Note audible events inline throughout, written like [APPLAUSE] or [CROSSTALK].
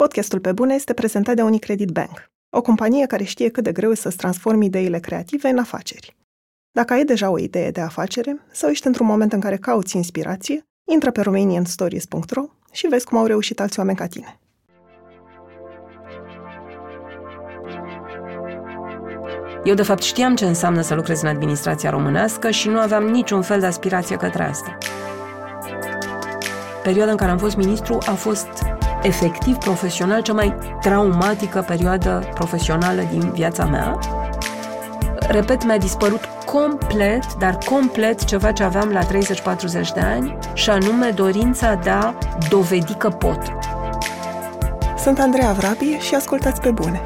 Podcastul Pe Bune este prezentat de Unicredit Bank, o companie care știe cât de greu să-ți transformi ideile creative în afaceri. Dacă ai deja o idee de afacere sau ești într-un moment în care cauți inspirație, intră pe romanianstories.ro și vezi cum au reușit alți oameni ca tine. Eu, de fapt, știam ce înseamnă să lucrez în administrația românească și nu aveam niciun fel de aspirație către asta. Perioada în care am fost ministru a fost efectiv profesional cea mai traumatică perioadă profesională din viața mea. Repet, mi-a dispărut complet, dar complet ceva ce aveam la 30-40 de ani și anume dorința de a dovedi că pot. Sunt Andreea Vrabie și ascultați pe bune.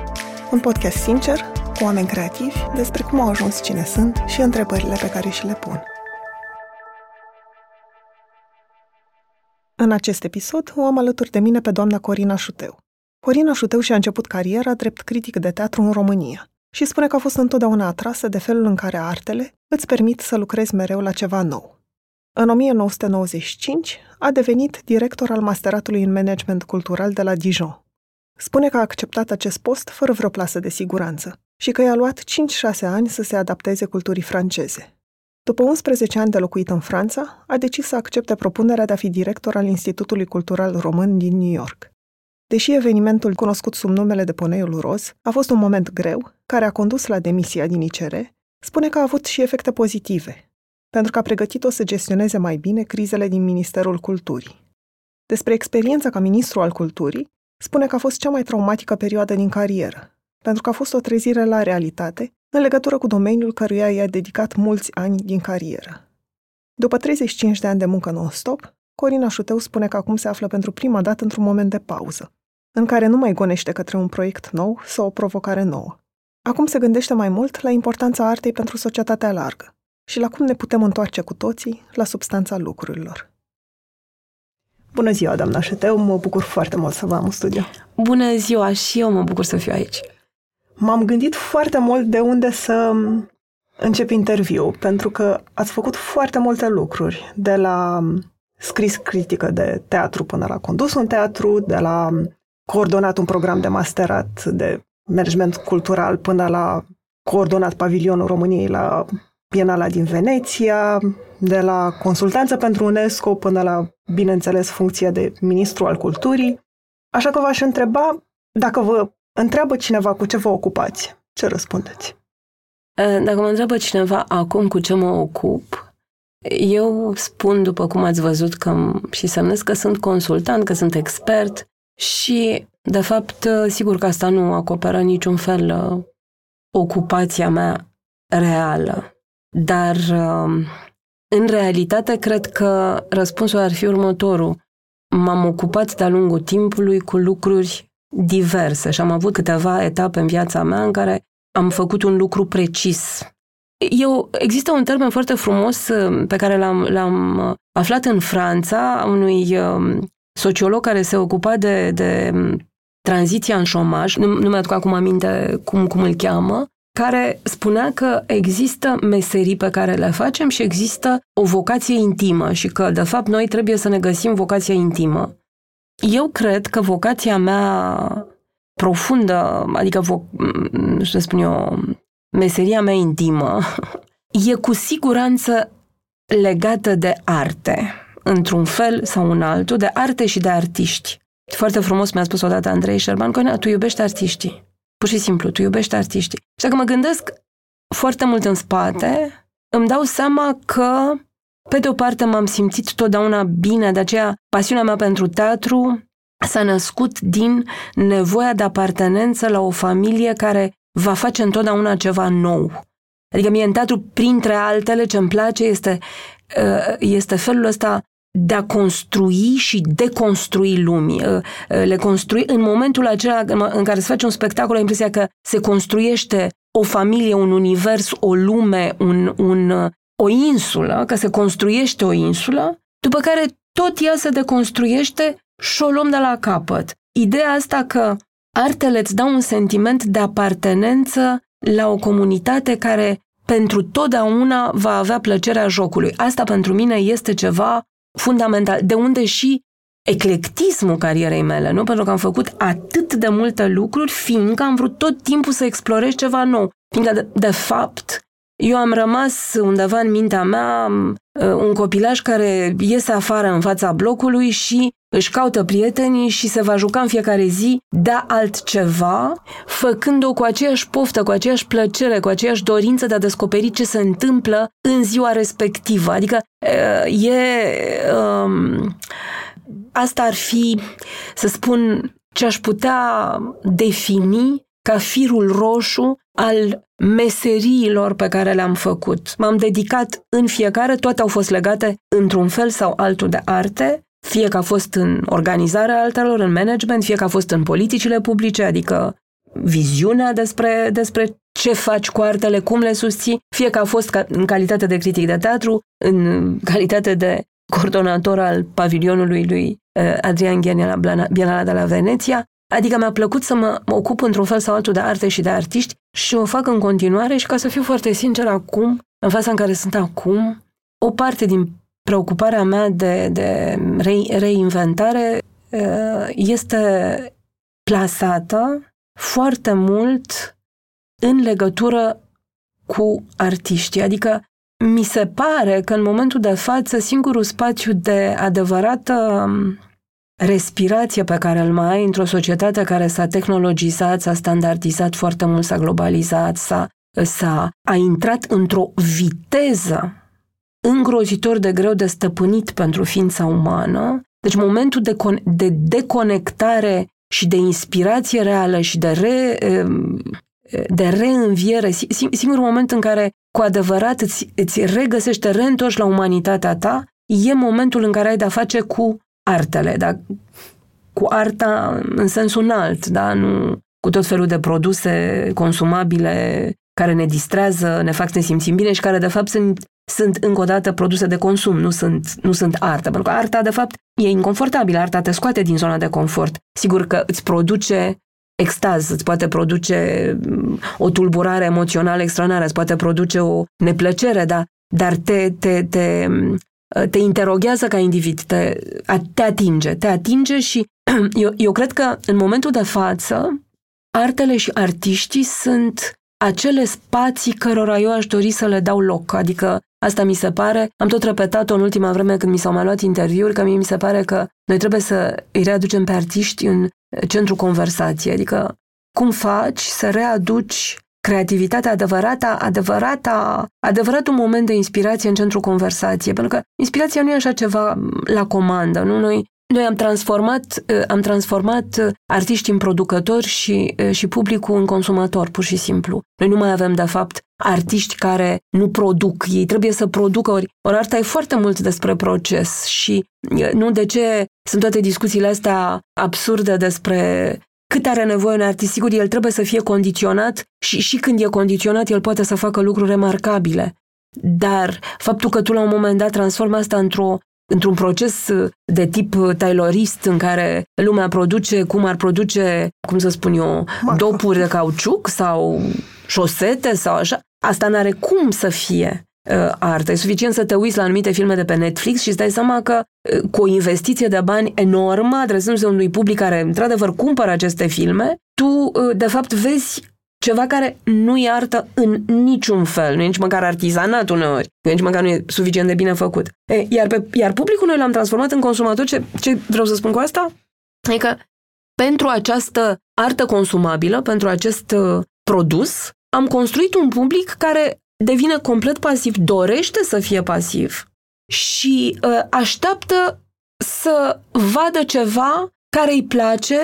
Un podcast sincer, cu oameni creativi, despre cum au ajuns cine sunt și întrebările pe care și le pun. În acest episod o am alături de mine pe doamna Corina Șuteu. Corina Șuteu și-a început cariera drept critic de teatru în România și spune că a fost întotdeauna atrasă de felul în care artele îți permit să lucrezi mereu la ceva nou. În 1995 a devenit director al masteratului în management cultural de la Dijon. Spune că a acceptat acest post fără vreo plasă de siguranță și că i-a luat 5-6 ani să se adapteze culturii franceze. După 11 ani de locuit în Franța, a decis să accepte propunerea de a fi director al Institutului Cultural Român din New York. Deși evenimentul cunoscut sub numele de Poneiul Roz a fost un moment greu, care a condus la demisia din ICR, spune că a avut și efecte pozitive, pentru că a pregătit-o să gestioneze mai bine crizele din Ministerul Culturii. Despre experiența ca ministru al culturii, spune că a fost cea mai traumatică perioadă din carieră, pentru că a fost o trezire la realitate în legătură cu domeniul căruia i-a dedicat mulți ani din carieră. După 35 de ani de muncă non-stop, Corina Șuteu spune că acum se află pentru prima dată într-un moment de pauză, în care nu mai gonește către un proiect nou sau o provocare nouă. Acum se gândește mai mult la importanța artei pentru societatea largă și la cum ne putem întoarce cu toții la substanța lucrurilor. Bună ziua, doamna Șuteu, mă bucur foarte mult să vă am în studio. Bună ziua și eu mă bucur să fiu aici m-am gândit foarte mult de unde să încep interviu, pentru că ați făcut foarte multe lucruri, de la scris critică de teatru până la condus un teatru, de la coordonat un program de masterat de management cultural până la coordonat pavilionul României la Bienala din Veneția, de la consultanță pentru UNESCO până la, bineînțeles, funcția de ministru al culturii. Așa că v-aș întreba dacă vă Întreabă cineva cu ce vă ocupați. Ce răspundeți? Dacă mă întreabă cineva acum cu ce mă ocup, eu spun, după cum ați văzut, că și semnesc că sunt consultant, că sunt expert și, de fapt, sigur că asta nu acoperă niciun fel ocupația mea reală. Dar, în realitate, cred că răspunsul ar fi următorul. M-am ocupat de-a lungul timpului cu lucruri diverse și am avut câteva etape în viața mea în care am făcut un lucru precis. Eu, există un termen foarte frumos uh, pe care l-am, l-am uh, aflat în Franța, unui um, sociolog care se ocupa de, de um, tranziția în șomaj, nu, nu mi-aduc acum aminte cum, cum îl cheamă, care spunea că există meserii pe care le facem și există o vocație intimă și că, de fapt, noi trebuie să ne găsim vocația intimă. Eu cred că vocația mea profundă, adică, vo- nu știu să spun eu, meseria mea intimă, [LAUGHS] e cu siguranță legată de arte, într-un fel sau un altul, de arte și de artiști. Foarte frumos mi-a spus odată Andrei Șerban că tu iubești artiștii. Pur și simplu, tu iubești artiștii. Și dacă mă gândesc foarte mult în spate, îmi dau seama că pe de o parte m-am simțit totdeauna bine, de aceea pasiunea mea pentru teatru s-a născut din nevoia de apartenență la o familie care va face întotdeauna ceva nou. Adică mie în teatru, printre altele, ce îmi place este, uh, este felul ăsta de a construi și deconstrui lumii. Uh, uh, le construi în momentul acela în care se face un spectacol, ai impresia că se construiește o familie, un univers, o lume, un, un, o insulă, că se construiește o insulă, după care tot ea se deconstruiește și o luăm de la capăt. Ideea asta că artele îți dau un sentiment de apartenență la o comunitate care pentru totdeauna va avea plăcerea jocului. Asta pentru mine este ceva fundamental, de unde și eclectismul carierei mele, nu? Pentru că am făcut atât de multe lucruri, fiindcă am vrut tot timpul să explorez ceva nou. Fiindcă, de, de fapt, eu am rămas undeva în mintea mea un copilaj care iese afară în fața blocului și își caută prietenii și se va juca în fiecare zi de altceva, făcând-o cu aceeași poftă, cu aceeași plăcere, cu aceeași dorință de a descoperi ce se întâmplă în ziua respectivă. Adică e... Um, asta ar fi, să spun, ce aș putea defini ca firul roșu al meseriilor pe care le-am făcut. M-am dedicat în fiecare, toate au fost legate într-un fel sau altul de arte, fie că a fost în organizarea altelor, în management, fie că a fost în politicile publice, adică viziunea despre, despre ce faci cu artele, cum le susții, fie că a fost ca, în calitate de critic de teatru, în calitate de coordonator al pavilionului lui uh, Adrian Ghieni la Bienala de la Veneția, Adică mi-a plăcut să mă ocup într-un fel sau altul de arte și de artiști și o fac în continuare și ca să fiu foarte sincer acum, în fața în care sunt acum, o parte din preocuparea mea de, de re, reinventare uh, este plasată foarte mult în legătură cu artiștii. Adică mi se pare că în momentul de față singurul spațiu de adevărată respirație pe care îl mai ai într-o societate care s-a tehnologizat, s-a standardizat foarte mult, s-a globalizat, s-a, s-a a intrat într-o viteză îngrozitor de greu de stăpânit pentru ființa umană. Deci momentul de, con- de deconectare și de inspirație reală și de, re, de reînviere, singurul moment în care cu adevărat îți, îți regăsești, te reîntorci la umanitatea ta, e momentul în care ai de-a face cu artele, dar cu arta în sensul înalt, da? nu cu tot felul de produse consumabile care ne distrează, ne fac să ne simțim bine și care de fapt sunt, sunt încă o dată produse de consum, nu sunt, nu sunt artă. Pentru că arta de fapt e inconfortabilă, arta te scoate din zona de confort. Sigur că îți produce extaz, îți poate produce mm, o tulburare emoțională extraordinară, îți poate produce o neplăcere, da? dar te, te, te te interoghează ca individ, te, te atinge, te atinge și [CLEARS THROAT] eu, eu cred că în momentul de față artele și artiștii sunt acele spații cărora eu aș dori să le dau loc. Adică asta mi se pare, am tot repetat-o în ultima vreme când mi s-au mai luat interviuri, că mie mi se pare că noi trebuie să îi readucem pe artiști în centru conversației. Adică cum faci să readuci creativitatea adevărată, adevărata, adevăratul moment de inspirație în centrul conversației, pentru că inspirația nu e așa ceva la comandă, nu? Noi, noi am transformat, uh, am transformat uh, artiști în producători și, uh, și publicul în consumator, pur și simplu. Noi nu mai avem, de fapt, artiști care nu produc, ei trebuie să producă, ori, ori arta e foarte mult despre proces și nu de ce sunt toate discuțiile astea absurde despre cât are nevoie un artist. Sigur, el trebuie să fie condiționat și, și când e condiționat, el poate să facă lucruri remarcabile. Dar faptul că tu la un moment dat transformi asta într-o într-un proces de tip taylorist în care lumea produce cum ar produce, cum să spun eu, dopuri de cauciuc sau șosete sau așa, asta n-are cum să fie uh, artă. E suficient să te uiți la anumite filme de pe Netflix și îți dai seama că uh, cu o investiție de bani enormă, adresându-se unui public care într-adevăr cumpără aceste filme, tu uh, de fapt vezi ceva care nu e artă în niciun fel, nu e nici măcar artizanat uneori, nu e nici măcar nu e suficient de bine făcut. E, iar, pe, iar publicul noi l-am transformat în consumator, ce, ce vreau să spun cu asta? E că pentru această artă consumabilă, pentru acest uh, produs, am construit un public care devine complet pasiv, dorește să fie pasiv și uh, așteaptă să vadă ceva care îi place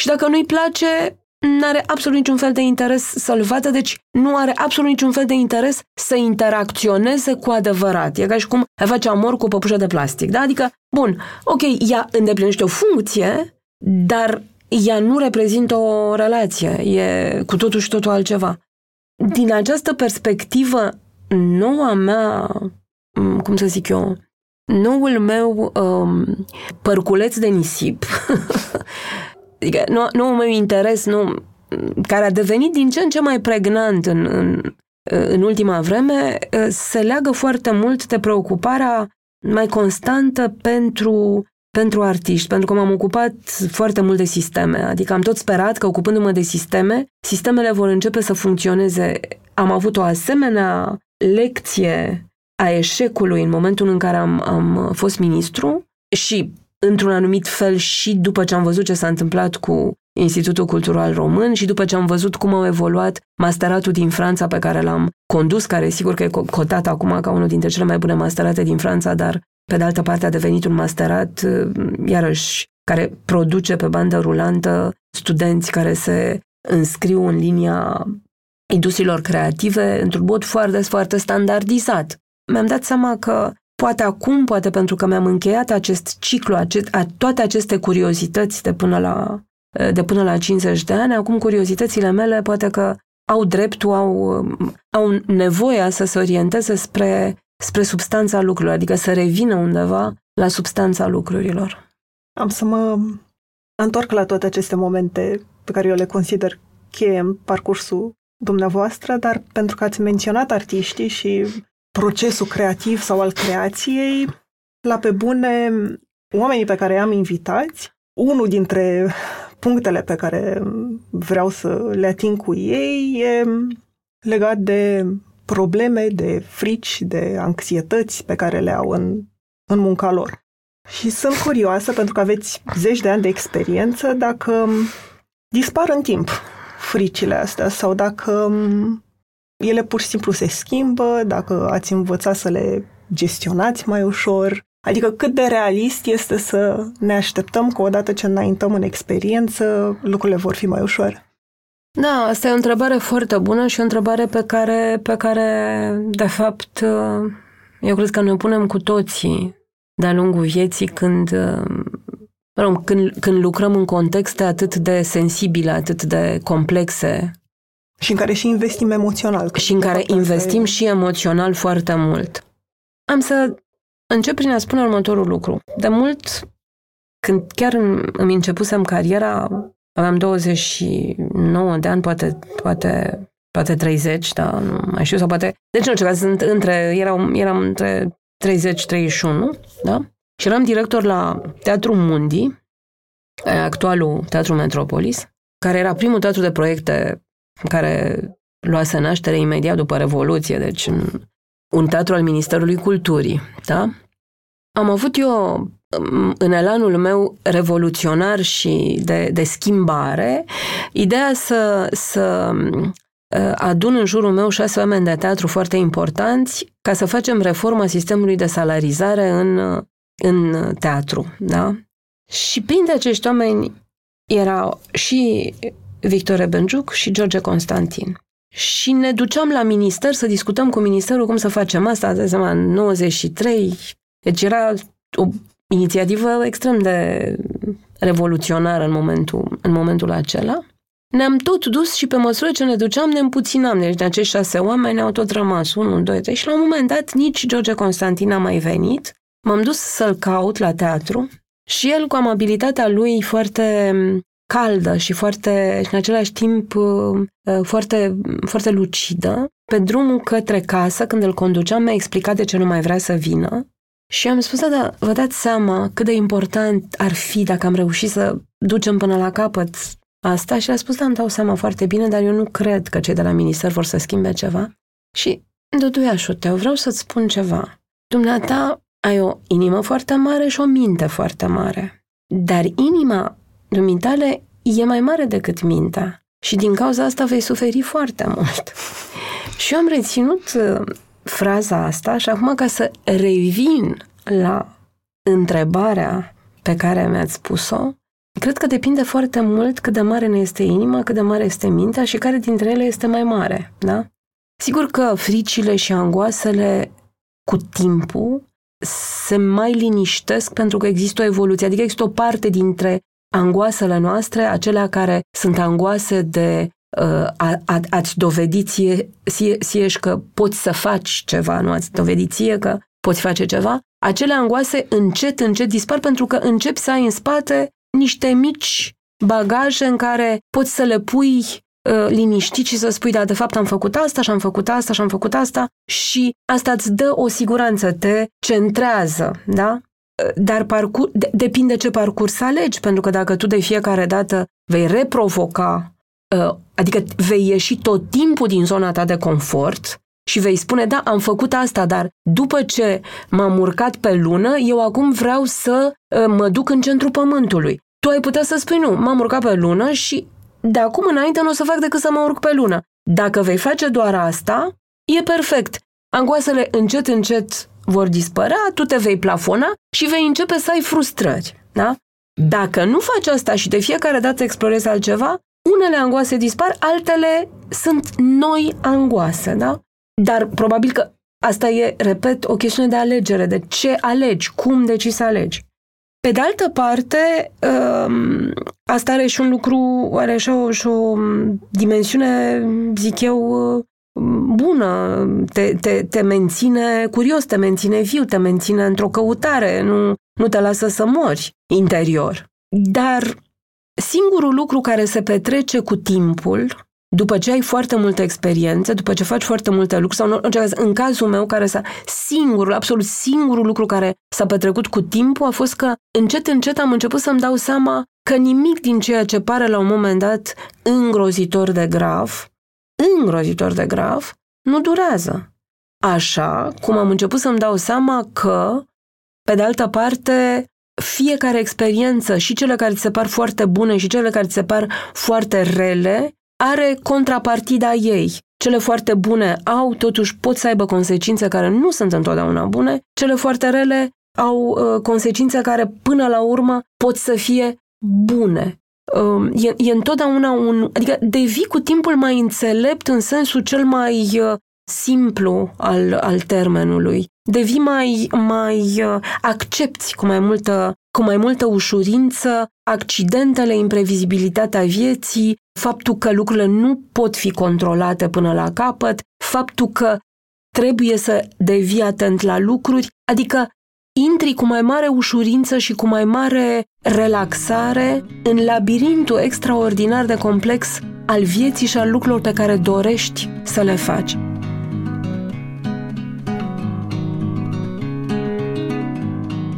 și dacă nu îi place, nu are absolut niciun fel de interes să-l vadă, deci nu are absolut niciun fel de interes să interacționeze cu adevărat. E ca și cum face amor cu o păpușă de plastic, da? Adică, bun, ok, ea îndeplinește o funcție, dar ea nu reprezintă o relație, e cu totul și totul altceva. Din această perspectivă, noua mea, cum să zic eu, noul meu um, părculeț de nisip, [LAUGHS] adică nou, noul meu interes, nou, care a devenit din ce în ce mai pregnant în, în, în ultima vreme, uh, se leagă foarte mult de preocuparea mai constantă pentru pentru artiști, pentru că m-am ocupat foarte mult de sisteme. Adică am tot sperat că ocupându-mă de sisteme, sistemele vor începe să funcționeze. Am avut o asemenea lecție a eșecului în momentul în care am, am fost ministru și într-un anumit fel și după ce am văzut ce s-a întâmplat cu Institutul Cultural Român și după ce am văzut cum au evoluat masteratul din Franța pe care l-am condus, care sigur că e cotat acum ca unul dintre cele mai bune masterate din Franța, dar pe de altă parte a devenit un masterat, iarăși, care produce pe bandă rulantă studenți care se înscriu în linia industriilor creative într-un mod foarte, foarte standardizat. Mi-am dat seama că poate acum, poate pentru că mi-am încheiat acest ciclu, acest, a, toate aceste curiozități de până, la, de până la 50 de ani, acum curiozitățile mele poate că au dreptul, au, au nevoia să se orienteze spre, spre substanța lucrurilor, adică să revină undeva la substanța lucrurilor. Am să mă întorc la toate aceste momente pe care eu le consider cheie în parcursul dumneavoastră, dar pentru că ați menționat artiștii și procesul creativ sau al creației, la pe bune, oamenii pe care i-am invitați, unul dintre punctele pe care vreau să le ating cu ei e legat de probleme, de frici, de anxietăți pe care le au în, în munca lor. Și sunt curioasă, pentru că aveți zeci de ani de experiență, dacă dispar în timp fricile astea sau dacă ele pur și simplu se schimbă, dacă ați învățat să le gestionați mai ușor, adică cât de realist este să ne așteptăm că odată ce înaintăm în experiență, lucrurile vor fi mai ușoare. Da, asta e o întrebare foarte bună și o întrebare pe care, pe care, de fapt, eu cred că ne punem cu toții de-a lungul vieții când, când, când lucrăm în contexte atât de sensibile, atât de complexe, și în care și investim emoțional. Și în care investim e... și emoțional foarte mult. Am să încep prin a spune următorul lucru. De mult, când chiar îmi începusem cariera, aveam 29 de ani, poate, poate, poate 30, dar nu mai știu, sau poate... Deci, nu știu, sunt între, eram, eram între 30-31, da? Și eram director la Teatru Mundi, actualul Teatru Metropolis, care era primul teatru de proiecte care luase naștere imediat după Revoluție, deci în un teatru al Ministerului Culturii, da? Am avut eu în elanul meu revoluționar și de, de schimbare, ideea să, să uh, adun în jurul meu șase oameni de teatru foarte importanți ca să facem reforma sistemului de salarizare în, în teatru. Da? Și printre acești oameni erau și Victor Rebenjuc și George Constantin. Și ne duceam la minister să discutăm cu ministerul cum să facem asta, de seama, în 93. Deci era o inițiativă extrem de revoluționară în momentul, în momentul acela. Ne-am tot dus și pe măsură ce ne duceam ne împuținam. Deci de acești șase oameni ne-au tot rămas. Unul, doi, trei. Și la un moment dat nici George Constantin a mai venit. M-am dus să-l caut la teatru și el, cu amabilitatea lui foarte caldă și foarte, și în același timp uh, uh, foarte, foarte lucidă. Pe drumul către casă, când îl conduceam, mi-a explicat de ce nu mai vrea să vină. Și am spus, da, da, vă dați seama cât de important ar fi dacă am reușit să ducem până la capăt asta? Și a spus, da, îmi dau seama foarte bine, dar eu nu cred că cei de la minister vor să schimbe ceva. Și, Duduiașu, Teo, vreau să-ți spun ceva. Dumneata ai o inimă foarte mare și o minte foarte mare. Dar inima dumitale e mai mare decât mintea. Și din cauza asta vei suferi foarte mult. [LAUGHS] și eu am reținut uh, fraza asta și acum ca să revin la întrebarea pe care mi-ați spus-o, cred că depinde foarte mult cât de mare ne este inima, cât de mare este mintea și care dintre ele este mai mare, da? Sigur că fricile și angoasele cu timpul se mai liniștesc pentru că există o evoluție, adică există o parte dintre angoasele noastre, acelea care sunt angoase de uh, a, a, a-ți dovedi ție, ție, ție că poți să faci ceva, nu ați dovedi ție că poți face ceva, acele angoase încet, încet dispar pentru că începi să ai în spate niște mici bagaje în care poți să le pui uh, liniștit și să spui, da, de fapt am făcut asta și am făcut asta și am făcut asta și asta îți dă o siguranță, te centrează, da? dar parcur, de, depinde ce parcurs alegi, pentru că dacă tu de fiecare dată vei reprovoca, uh, adică vei ieși tot timpul din zona ta de confort și vei spune, da, am făcut asta, dar după ce m-am urcat pe lună, eu acum vreau să uh, mă duc în centrul pământului. Tu ai putea să spui, nu, m-am urcat pe lună și de acum înainte nu o să fac decât să mă urc pe lună. Dacă vei face doar asta, e perfect. Angoasele încet, încet vor dispărea, tu te vei plafona și vei începe să ai frustrări. Da? Dacă nu faci asta și de fiecare dată explorezi altceva, unele angoase dispar, altele sunt noi angoase, da? Dar probabil că asta e, repet, o chestiune de alegere, de ce alegi, cum decizi să alegi. Pe de altă parte, um, asta are și un lucru, are și o, și o dimensiune, zic eu, bună, te, te, te menține curios, te menține viu, te menține într-o căutare, nu, nu te lasă să mori interior. Dar singurul lucru care se petrece cu timpul, după ce ai foarte multă experiență, după ce faci foarte multe lucruri, sau în, caz, în cazul meu, care s-a, singurul, absolut singurul lucru care s-a petrecut cu timpul a fost că încet, încet am început să-mi dau seama că nimic din ceea ce pare la un moment dat îngrozitor de grav, îngrozitor de grav, nu durează. Așa cum am început să-mi dau seama că, pe de altă parte, fiecare experiență, și cele care ți se par foarte bune și cele care ți se par foarte rele, are contrapartida ei. Cele foarte bune au, totuși pot să aibă consecințe care nu sunt întotdeauna bune, cele foarte rele au uh, consecințe care până la urmă pot să fie bune. Um, e, e întotdeauna un... Adică devii cu timpul mai înțelept în sensul cel mai uh, simplu al, al termenului. Devii mai, mai uh, accepti cu mai multă cu mai multă ușurință accidentele, imprevizibilitatea vieții, faptul că lucrurile nu pot fi controlate până la capăt, faptul că trebuie să devii atent la lucruri, adică intri cu mai mare ușurință și cu mai mare relaxare în labirintul extraordinar de complex al vieții și al lucrurilor pe care dorești să le faci.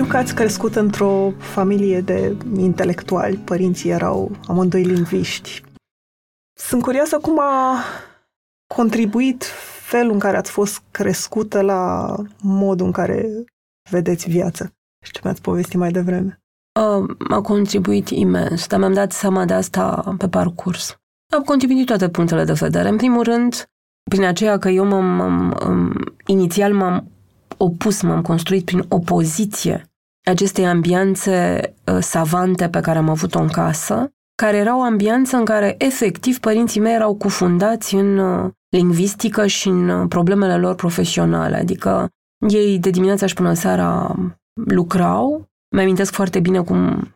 Știu că ați crescut într-o familie de intelectuali, părinții erau amândoi lingviști. Sunt curioasă cum a contribuit felul în care ați fost crescută la modul în care vedeți viața. Și ce mi-ați povestit mai devreme. Uh, a contribuit imens, dar mi-am dat seama de asta pe parcurs. A contribuit toate punctele de vedere. În primul rând, prin aceea că eu m-am, m-am inițial m-am opus, m-am construit prin opoziție acestei ambianțe uh, savante pe care am avut-o în casă, care era o ambianță în care, efectiv, părinții mei erau cufundați în uh, lingvistică și în uh, problemele lor profesionale. Adică ei de dimineața și până seara lucrau. Mi-amintesc foarte bine cum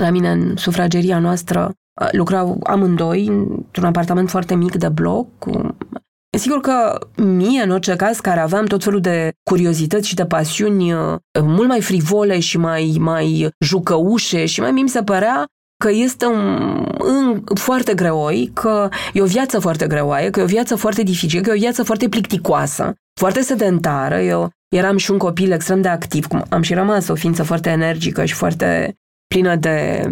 la mine în sufrageria noastră lucrau amândoi într-un apartament foarte mic de bloc, cu Sigur că mie, în orice caz, care aveam tot felul de curiozități și de pasiuni uh, mult mai frivole și mai, mai jucăușe și mai mi se părea că este un, un, foarte greoi, că e o viață foarte greoaie, că e o viață foarte dificilă, că e o viață foarte plicticoasă, foarte sedentară. Eu eram și un copil extrem de activ, cum am și rămas o ființă foarte energică și foarte plină de,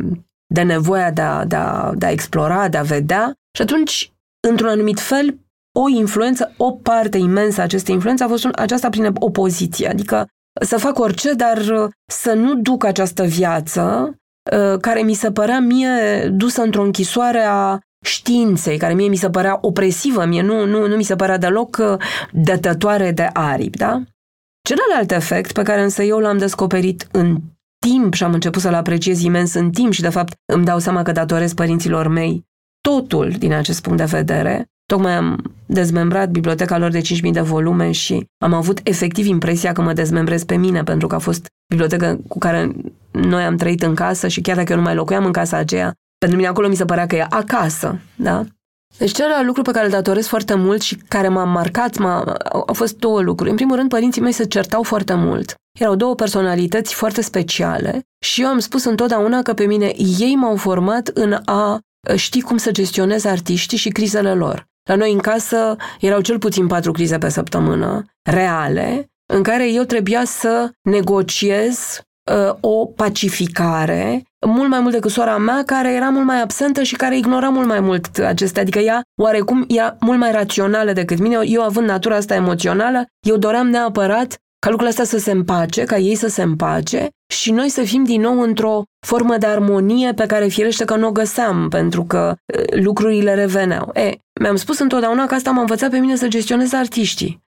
de nevoia de a, de, a, de a explora, de a vedea. Și atunci, într-un anumit fel, o influență, o parte imensă a acestei influențe a fost aceasta prin opoziție, adică să fac orice, dar uh, să nu duc această viață uh, care mi se părea mie dusă într-o închisoare a științei, care mie mi se părea opresivă, mie nu, nu, nu mi se părea deloc uh, dătătoare de aripi, da? Celălalt efect pe care însă eu l-am descoperit în timp și am început să-l apreciez imens în timp și de fapt îmi dau seama că datorez părinților mei totul din acest punct de vedere, Tocmai am dezmembrat biblioteca lor de 5.000 de volume și am avut efectiv impresia că mă dezmembrez pe mine, pentru că a fost biblioteca cu care noi am trăit în casă și chiar dacă eu nu mai locuiam în casa aceea, pentru mine acolo mi se părea că e acasă, da? Deci celălalt lucru pe care îl datorez foarte mult și care m-a marcat m-a, au fost două lucruri. În primul rând, părinții mei se certau foarte mult. Erau două personalități foarte speciale și eu am spus întotdeauna că pe mine ei m-au format în a ști cum să gestionez artiștii și crizele lor. La noi în casă erau cel puțin patru crize pe săptămână, reale, în care eu trebuia să negociez uh, o pacificare mult mai mult decât sora mea, care era mult mai absentă și care ignora mult mai mult acestea. Adică ea, oarecum, ea mult mai rațională decât mine. Eu, având natura asta emoțională, eu doream neapărat ca lucrurile astea să se împace, ca ei să se împace și noi să fim din nou într-o formă de armonie pe care firește că nu o găseam, pentru că lucrurile reveneau. E, mi-am spus întotdeauna că asta m-a învățat pe mine să gestionez artiștii,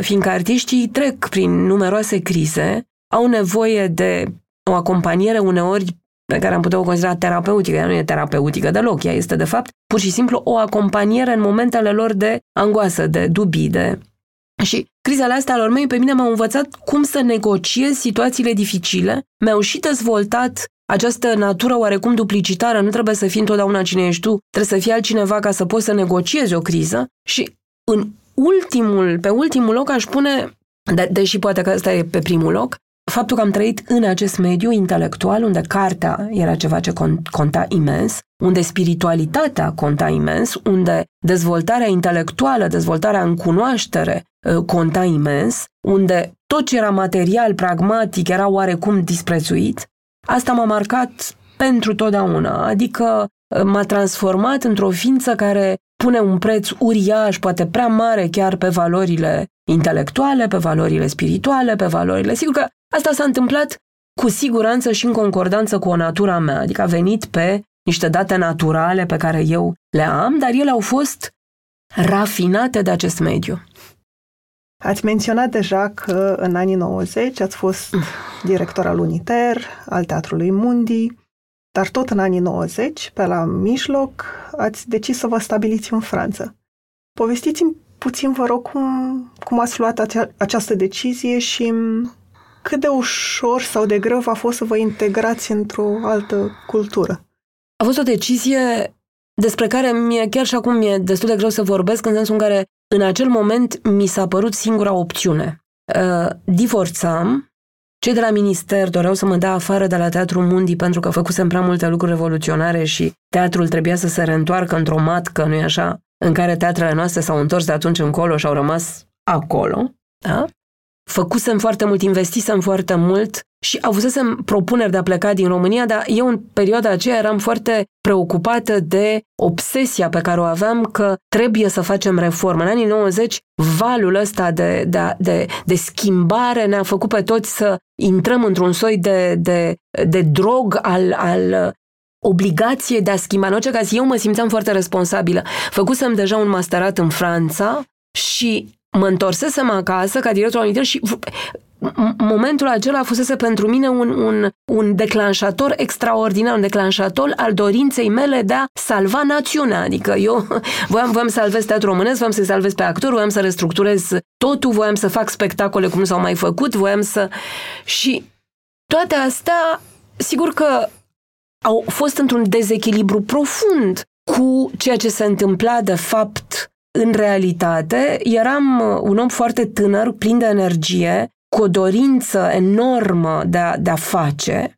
fiindcă artiștii trec prin numeroase crize, au nevoie de o acompaniere uneori pe care am putea o considera terapeutică, ea nu e terapeutică deloc, ea este de fapt pur și simplu o acompaniere în momentele lor de angoasă, de dubii, de... Și crizele astea al mei pe mine m-au învățat cum să negociez situațiile dificile, mi-au și dezvoltat această natură oarecum duplicitară, nu trebuie să fii întotdeauna cine ești tu, trebuie să fii altcineva ca să poți să negociezi o criză. Și în ultimul, pe ultimul loc aș pune, de, deși poate că ăsta e pe primul loc, faptul că am trăit în acest mediu intelectual, unde cartea era ceva ce conta imens, unde spiritualitatea conta imens, unde dezvoltarea intelectuală, dezvoltarea în cunoaștere ă, conta imens, unde tot ce era material, pragmatic, era oarecum disprețuit, asta m-a marcat pentru totdeauna, adică ă, m-a transformat într-o ființă care pune un preț uriaș, poate prea mare chiar pe valorile intelectuale, pe valorile spirituale, pe valorile... Sigur că asta s-a întâmplat cu siguranță și în concordanță cu o natura mea, adică a venit pe niște date naturale pe care eu le am, dar ele au fost rafinate de acest mediu. Ați menționat deja că în anii 90 ați fost director al Uniter, al Teatrului Mundi, dar tot în anii 90, pe la mijloc, ați decis să vă stabiliți în Franța. Povestiți-mi puțin, vă rog, cum, cum ați luat acea, această decizie și cât de ușor sau de greu a fost să vă integrați într-o altă cultură. A fost o decizie despre care mie chiar și acum mi-e destul de greu să vorbesc, în sensul în care în acel moment mi s-a părut singura opțiune. Uh, divorțam, cei de la minister doreau să mă dea afară de la Teatrul Mundi pentru că făcusem prea multe lucruri revoluționare și teatrul trebuia să se reîntoarcă într-o matcă, nu-i așa, în care teatrele noastre s-au întors de atunci încolo și au rămas acolo. Da? Făcusem foarte mult, investisem foarte mult și avusesem propuneri de a pleca din România, dar eu în perioada aceea eram foarte preocupată de obsesia pe care o aveam că trebuie să facem reformă. În anii 90, valul ăsta de, de, de, de schimbare ne-a făcut pe toți să intrăm într-un soi de, de, de drog al, al obligației de a schimba. În orice caz, eu mă simțeam foarte responsabilă. Făcusem deja un masterat în Franța și mă întorsesem acasă ca director al și momentul acela fusese pentru mine un, un, un declanșator extraordinar, un declanșator al dorinței mele de a salva națiunea. Adică eu [LAUGHS] voiam, voiam să salvez teatrul românesc, voiam să salvez pe actor, voiam să restructurez totul, voiam să fac spectacole cum s-au mai făcut, voiam să... Și toate astea, sigur că au fost într-un dezechilibru profund cu ceea ce se întâmpla de fapt în realitate. Eram un om foarte tânăr, plin de energie, cu o dorință enormă de a, de a face,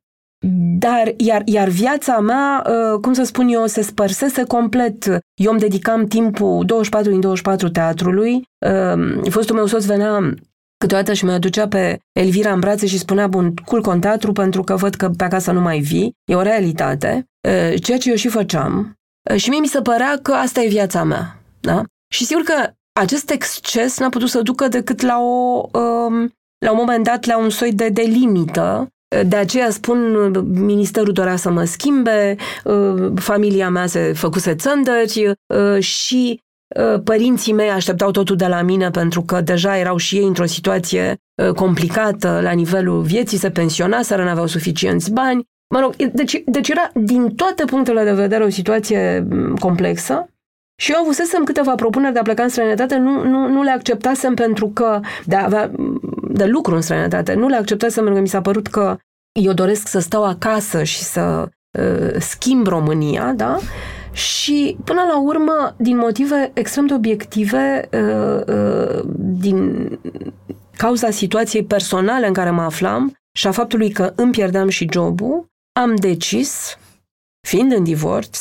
dar iar, iar viața mea, uh, cum să spun eu, se spărsese complet. Eu îmi dedicam timpul 24 din 24 teatrului. Uh, fostul meu soț venea câteodată și mi-aducea pe Elvira în brațe și spunea, bun, culc în teatru pentru că văd că pe acasă nu mai vii. E o realitate. Uh, ceea ce eu și făceam. Și mie mi se părea că asta e viața mea. Da? Și sigur că acest exces n-a putut să ducă decât la o um, la un moment dat la un soi de, de limită. De aceea spun, ministerul dorea să mă schimbe, uh, familia mea se făcuse țândări uh, și uh, părinții mei așteptau totul de la mine pentru că deja erau și ei într-o situație complicată la nivelul vieții, se pensionaseră, nu aveau suficienți bani. Mă rog, deci, deci era din toate punctele de vedere o situație mm, complexă Și eu avusesem câteva propuneri de a pleca în străinătate, nu, nu, nu le acceptasem pentru că de, a avea, de lucru în străinătate, nu le acceptasem pentru că mi s-a părut că eu doresc să stau acasă și să uh, schimb România, da? Și până la urmă, din motive extrem de obiective, uh, uh, din cauza situației personale în care mă aflam și a faptului că îmi pierdeam și jobul, am decis, fiind în divorț,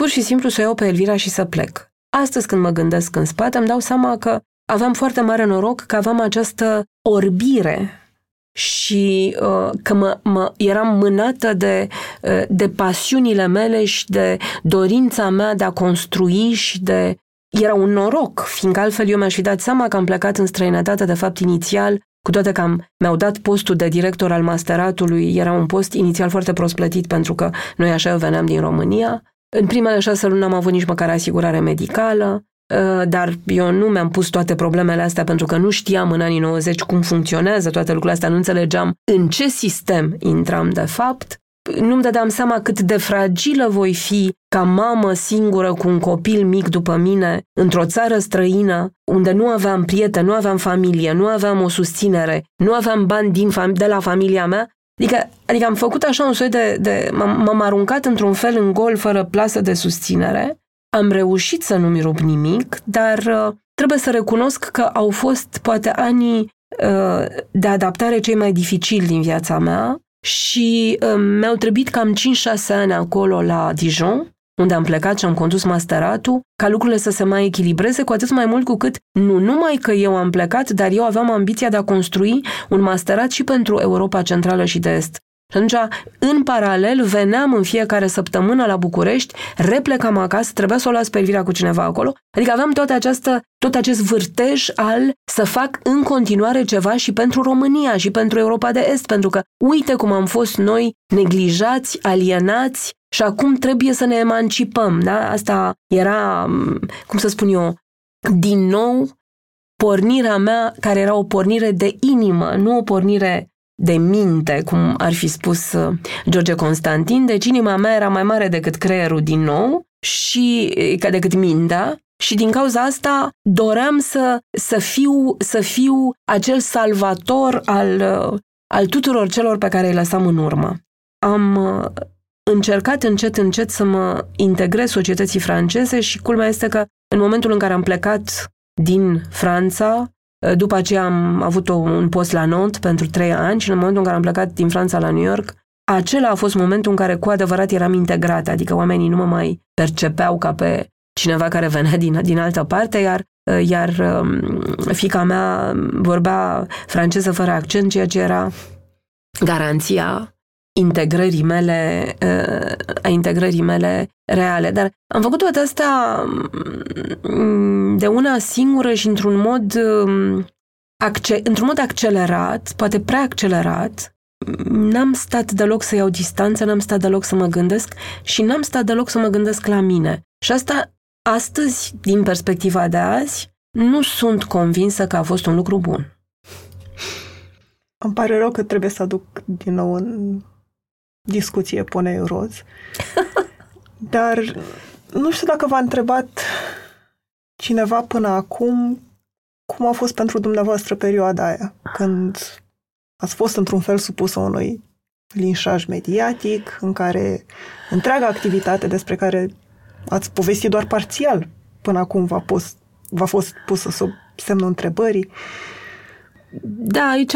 pur și simplu să o iau pe Elvira și să plec. Astăzi când mă gândesc în spate, îmi dau seama că aveam foarte mare noroc că aveam această orbire și uh, că mă, mă, eram mânată de, uh, de pasiunile mele și de dorința mea de a construi și de... Era un noroc, fiindcă altfel eu mi-aș fi dat seama că am plecat în străinătate, de fapt, inițial, cu toate că am, mi-au dat postul de director al masteratului, era un post inițial foarte prost plătit pentru că noi așa eu veneam din România. În primele șase luni n-am avut nici măcar asigurare medicală, ă, dar eu nu mi-am pus toate problemele astea pentru că nu știam în anii 90 cum funcționează toate lucrurile astea, nu înțelegeam în ce sistem intram de fapt. Nu-mi dădeam seama cât de fragilă voi fi ca mamă singură cu un copil mic după mine, într-o țară străină, unde nu aveam prieteni, nu aveam familie, nu aveam o susținere, nu aveam bani din fam- de la familia mea Adică, adică am făcut așa un soi de... de m-am, m-am aruncat într-un fel în gol fără plasă de susținere. Am reușit să nu-mi rup nimic, dar uh, trebuie să recunosc că au fost poate anii uh, de adaptare cei mai dificili din viața mea și uh, mi-au trebuit cam 5-6 ani acolo la Dijon unde am plecat și am condus masteratul, ca lucrurile să se mai echilibreze, cu atât mai mult cu cât nu numai că eu am plecat, dar eu aveam ambiția de a construi un masterat și pentru Europa Centrală și de Est. Și atunci, în paralel, veneam în fiecare săptămână la București, replecam acasă, trebuia să o las pe Elvira cu cineva acolo. Adică aveam toată această, tot acest vârtej al să fac în continuare ceva și pentru România și pentru Europa de Est, pentru că uite cum am fost noi neglijați, alienați, și acum trebuie să ne emancipăm. Da? Asta era, cum să spun eu, din nou pornirea mea, care era o pornire de inimă, nu o pornire de minte, cum ar fi spus uh, George Constantin, deci inima mea era mai mare decât creierul din nou și ca decât mintea și din cauza asta doream să, să, fiu, să fiu acel salvator al, uh, al tuturor celor pe care îi lăsam în urmă. Am uh, încercat încet, încet să mă integrez societății franceze și culmea este că în momentul în care am plecat din Franța, după aceea am avut un post la Nantes pentru trei ani și în momentul în care am plecat din Franța la New York, acela a fost momentul în care cu adevărat eram integrată, adică oamenii nu mă mai percepeau ca pe cineva care venea din, din altă parte, iar, iar um, fica mea vorbea franceză fără accent, ceea ce era garanția integrării mele, a integrării mele reale. Dar am făcut toate astea mm, de una singură și într-un mod, mm, într-un mod accelerat, poate prea accelerat. N-am stat deloc să iau distanță, n-am stat deloc să mă gândesc și n-am stat deloc să mă gândesc la mine. Și asta, astăzi, din perspectiva de azi, nu sunt convinsă că a fost un lucru bun. Îmi pare rău că trebuie să aduc din nou în discuție pune roz. Dar nu știu dacă v-a întrebat cineva până acum cum a fost pentru dumneavoastră perioada aia, când ați fost într-un fel supusă unui linșaj mediatic, în care întreaga activitate despre care ați povestit doar parțial până acum v-a, pus, v-a fost pusă sub semnul întrebării, da, aici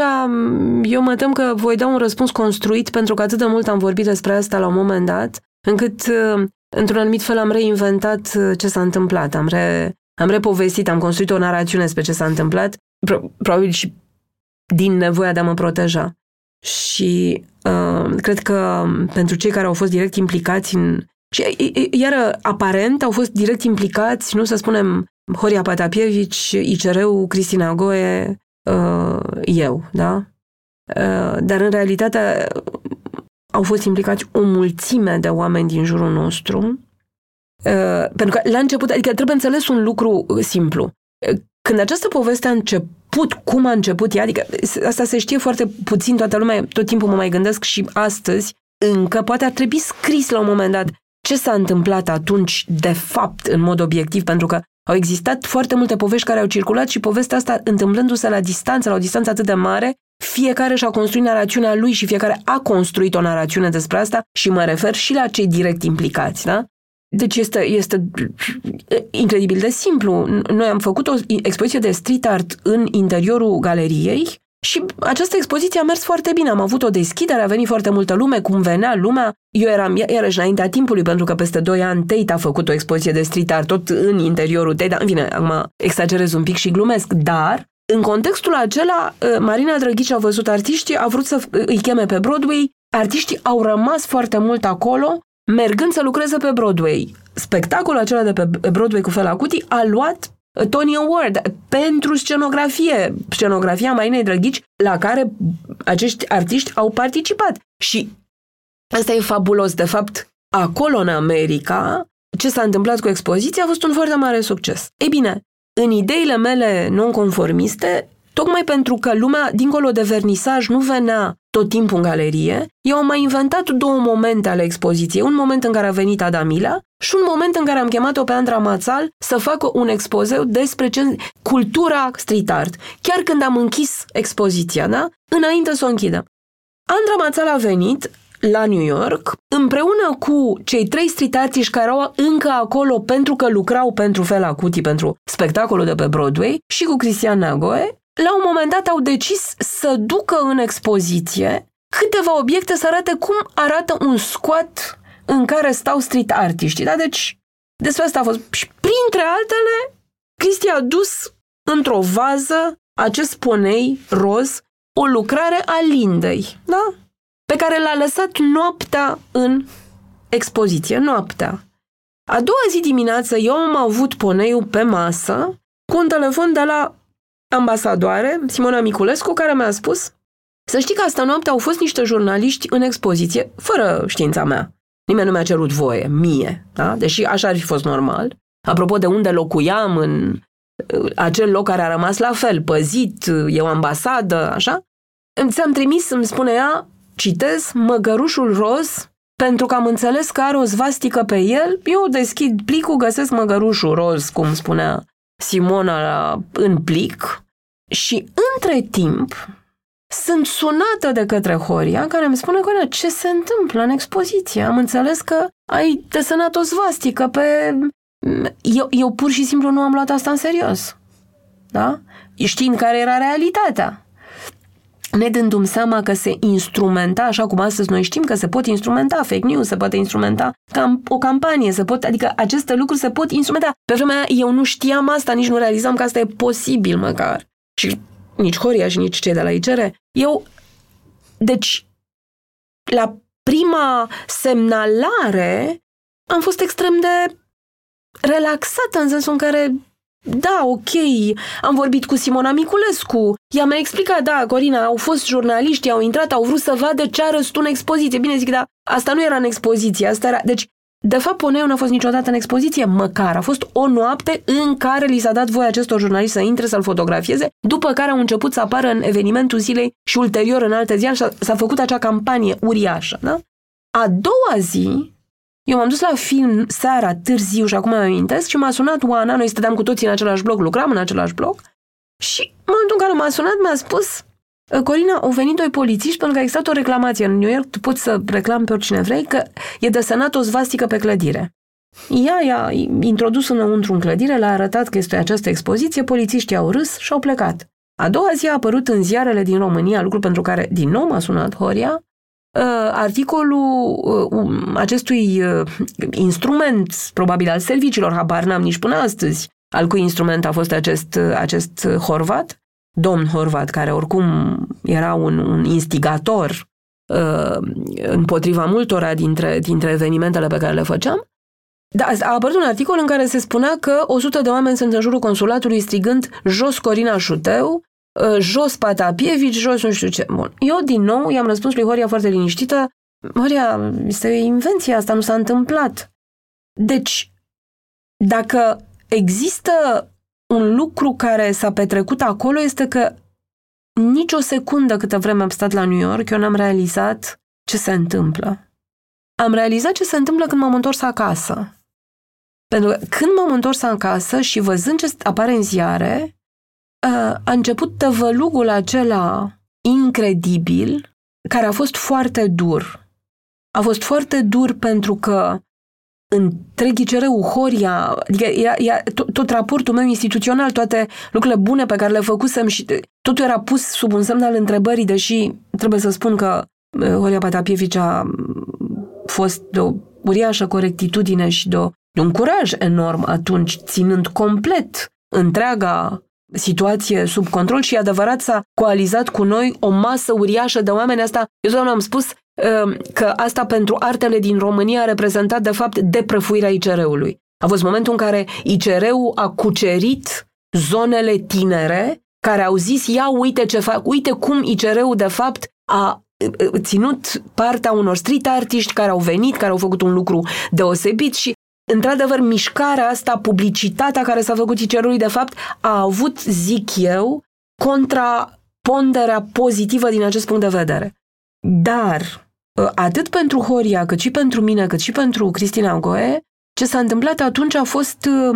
eu mă tem că voi da un răspuns construit pentru că atât de mult am vorbit despre asta la un moment dat, încât uh, într-un anumit fel am reinventat uh, ce s-a întâmplat, am, re, am repovestit, am construit o narațiune despre ce s-a întâmplat, pro, probabil și din nevoia de a mă proteja. Și uh, cred că pentru cei care au fost direct implicați în... Și, iar aparent au fost direct implicați, nu să spunem, Horia Patapievici, ICR-ul, Cristina Goe, uh, eu, da? Uh, dar în realitate au fost implicați o mulțime de oameni din jurul nostru. Uh, pentru că la început, adică trebuie înțeles un lucru simplu. Uh, când această poveste a început, cum a început ea, adică asta se știe foarte puțin, toată lumea, tot timpul mă mai gândesc și astăzi, încă poate ar trebui scris la un moment dat ce s-a întâmplat atunci, de fapt, în mod obiectiv, pentru că au existat foarte multe povești care au circulat și povestea asta întâmplându-se la distanță, la o distanță atât de mare, fiecare și-a construit narațiunea lui și fiecare a construit o narațiune despre asta și mă refer și la cei direct implicați, da? Deci este, este incredibil de simplu. Noi am făcut o expoziție de street art în interiorul galeriei și această expoziție a mers foarte bine. Am avut o deschidere, a venit foarte multă lume, cum venea lumea. Eu eram iarăși înaintea timpului, pentru că peste 2 ani Tate a făcut o expoziție de street art tot în interiorul Tate. În fine, acum exagerez un pic și glumesc, dar în contextul acela, ă, Marina Drăghici a văzut artiștii, a vrut să îi cheme pe Broadway, artiștii au rămas foarte mult acolo, mergând să lucreze pe Broadway. Spectacolul acela de pe Broadway cu Fela Kuti a luat Tony Award pentru scenografie, scenografia Marinei Drăghici, la care acești artiști au participat. Și asta e fabulos. De fapt, acolo în America, ce s-a întâmplat cu expoziția a fost un foarte mare succes. Ei bine, în ideile mele non-conformiste, tocmai pentru că lumea, dincolo de vernisaj, nu venea tot timpul în galerie, eu am mai inventat două momente ale expoziției. Un moment în care a venit Adamila și un moment în care am chemat-o pe Andra Mațal să facă un expozeu despre ce... cultura street art. Chiar când am închis expoziția, da? Înainte să o închidem. Andra Mațal a venit la New York, împreună cu cei trei street artiști care erau încă acolo pentru că lucrau pentru Fela Kuti, pentru spectacolul de pe Broadway, și cu Cristian Nagoe, la un moment dat au decis să ducă în expoziție câteva obiecte să arate cum arată un squat în care stau street artiștii. Da? Deci, despre asta a fost. Și printre altele, Cristi a dus într-o vază acest ponei roz o lucrare a Lindei, da? pe care l-a lăsat noaptea în expoziție, noaptea. A doua zi dimineață eu am avut poneiul pe masă cu un telefon de la ambasadoare, Simona Miculescu, care mi-a spus să știi că asta noapte au fost niște jurnaliști în expoziție, fără știința mea. Nimeni nu mi-a cerut voie, mie, da? deși așa ar fi fost normal. Apropo de unde locuiam, în uh, acel loc care a rămas la fel, păzit, e o ambasadă, așa, ți-am trimis, îmi spune ea, citez, măgărușul roz, pentru că am înțeles că are o zvastică pe el, eu deschid plicul, găsesc măgărușul roz, cum spunea Simona la, în plic și între timp sunt sunată de către Horia, care îmi spune, Horia, ce se întâmplă în expoziție? Am înțeles că ai desenat o zvastică pe... Eu, eu pur și simplu nu am luat asta în serios. Da? Știind care era realitatea ne dându-mi seama că se instrumenta, așa cum astăzi noi știm că se pot instrumenta fake news, se poate instrumenta cam o campanie, se pot, adică aceste lucruri se pot instrumenta. Pe vremea aia eu nu știam asta, nici nu realizam că asta e posibil măcar. Și nici Horia și nici cei de la ICR. Eu, deci, la prima semnalare am fost extrem de relaxată în sensul în care da, ok, am vorbit cu Simona Miculescu, ea mi-a explicat, da, Corina, au fost jurnaliști, au intrat, au vrut să vadă ce arăți tu în expoziție. Bine zic, da, asta nu era în expoziție, asta era... Deci, de fapt, Poneu nu a fost niciodată în expoziție, măcar. A fost o noapte în care li s-a dat voie acestor jurnaliști să intre, să-l fotografieze, după care au început să apară în evenimentul zilei și ulterior în alte ziare și s-a făcut acea campanie uriașă. Da? A doua zi, eu m-am dus la film seara, târziu și acum îmi amintesc și m-a sunat Oana, noi stăteam cu toții în același bloc, lucram în același bloc și în momentul în care m-a sunat mi-a spus ă, Corina, au venit doi polițiști pentru că a existat o reclamație în New York, tu poți să reclami pe oricine vrei, că e desenat o zvastică pe clădire. Ea i-a introdus înăuntru în clădire, l-a arătat că este această expoziție, polițiștii au râs și au plecat. A doua zi a apărut în ziarele din România, lucru pentru care din nou m-a sunat Horia, Uh, articolul uh, um, acestui uh, instrument, probabil al serviciilor, habar n-am nici până astăzi, al cui instrument a fost acest, acest horvat, domn horvat, care oricum era un, un instigator împotriva multora dintre, dintre evenimentele pe care le făceam, da, a apărut un articol în care se spunea că 100 de oameni sunt în jurul consulatului strigând jos Corina Șuteu, Uh, jos Patapievici, jos nu știu ce. Bun. Eu, din nou, i-am răspuns lui Horia foarte liniștită, Horia, este o invenție, asta nu s-a întâmplat. Deci, dacă există un lucru care s-a petrecut acolo, este că nici o secundă câtă vreme am stat la New York, eu n-am realizat ce se întâmplă. am realizat ce se întâmplă când m-am întors acasă. Pentru că când m-am întors acasă și văzând ce apare în ziare, a început tăvălugul acela incredibil, care a fost foarte dur. A fost foarte dur pentru că întreg ICR-ul, Horia, adică era, era, tot, tot raportul meu instituțional, toate lucrurile bune pe care le făcusem și totul era pus sub un semn al întrebării, deși trebuie să spun că uh, Horia Patapievici a fost de o uriașă corectitudine și de, o, de un curaj enorm atunci, ținând complet întreaga situație sub control și adevărat s-a coalizat cu noi o masă uriașă de oameni. Asta, eu doamne am spus uh, că asta pentru artele din România a reprezentat de fapt deprăfuirea ICR-ului. A fost momentul în care ICR-ul a cucerit zonele tinere care au zis, ia uite ce fac, uite cum ICR-ul de fapt a uh, ținut partea unor street artiști care au venit, care au făcut un lucru deosebit și într-adevăr, mișcarea asta, publicitatea care s-a făcut Cicerului, de fapt, a avut, zic eu, contraponderea pozitivă din acest punct de vedere. Dar, ă, atât pentru Horia, cât și pentru mine, cât și pentru Cristina Goe, ce s-a întâmplat atunci a fost, ă,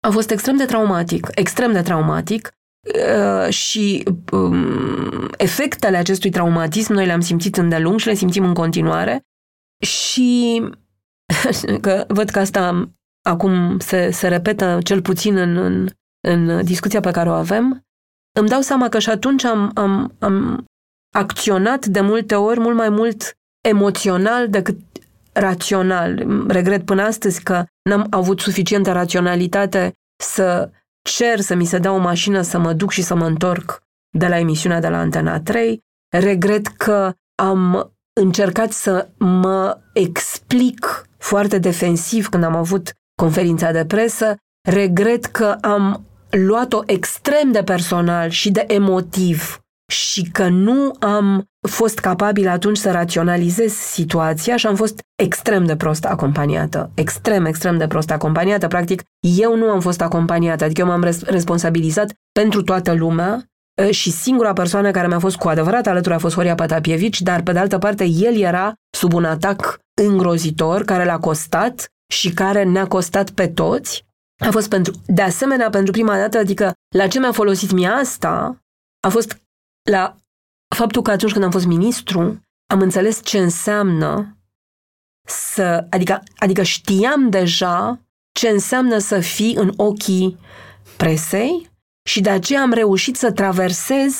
a fost extrem de traumatic, extrem de traumatic ă, și efectele acestui traumatism noi le-am simțit îndelung și le simțim în continuare și [LAUGHS] că văd că asta acum se, se repetă cel puțin în, în, în discuția pe care o avem, îmi dau seama că și atunci am, am, am acționat de multe ori mult mai mult emoțional decât rațional. Regret până astăzi că n-am avut suficientă raționalitate să cer să mi se dea o mașină să mă duc și să mă întorc de la emisiunea de la Antena 3. Regret că am încercat să mă explic foarte defensiv când am avut conferința de presă. Regret că am luat-o extrem de personal și de emotiv și că nu am fost capabil atunci să raționalizez situația și am fost extrem de prost acompaniată. Extrem, extrem de prost acompaniată. Practic, eu nu am fost acompaniată, adică eu m-am responsabilizat pentru toată lumea și singura persoană care mi-a fost cu adevărat alături a fost Horia Patapievici, dar pe de altă parte el era sub un atac îngrozitor care l-a costat și care ne-a costat pe toți. A fost pentru, de asemenea pentru prima dată, adică la ce mi-a folosit mie asta, a fost la faptul că atunci când am fost ministru, am înțeles ce înseamnă să, adică, adică știam deja ce înseamnă să fii în ochii presei și de aceea am reușit să traversez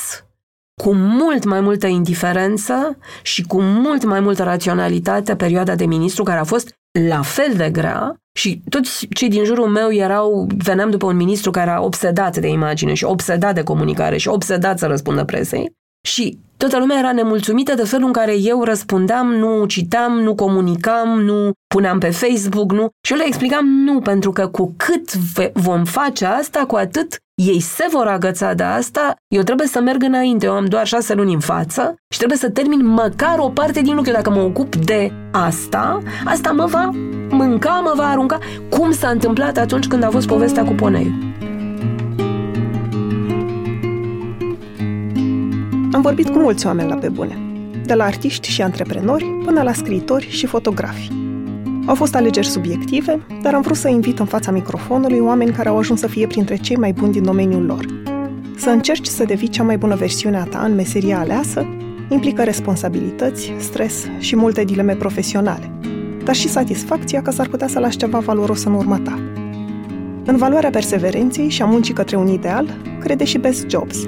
cu mult mai multă indiferență și cu mult mai multă raționalitate perioada de ministru care a fost la fel de grea și toți cei din jurul meu erau, veneam după un ministru care era obsedat de imagine și obsedat de comunicare și obsedat să răspundă presei și toată lumea era nemulțumită de felul în care eu răspundeam, nu citam, nu comunicam, nu puneam pe Facebook, nu. Și eu le explicam nu, pentru că cu cât vom face asta, cu atât ei se vor agăța de asta, eu trebuie să merg înainte, eu am doar șase luni în față și trebuie să termin măcar o parte din lucru. Dacă mă ocup de asta, asta mă va mânca, mă va arunca, cum s-a întâmplat atunci când a fost povestea cu ponei. Am vorbit cu mulți oameni la pe bune, de la artiști și antreprenori până la scriitori și fotografi. Au fost alegeri subiective, dar am vrut să invit în fața microfonului oameni care au ajuns să fie printre cei mai buni din domeniul lor. Să încerci să devii cea mai bună versiune a ta în meseria aleasă implică responsabilități, stres și multe dileme profesionale, dar și satisfacția că s-ar putea să lași ceva valoros în urma ta. În valoarea perseverenței și a muncii către un ideal, crede și Best Jobs.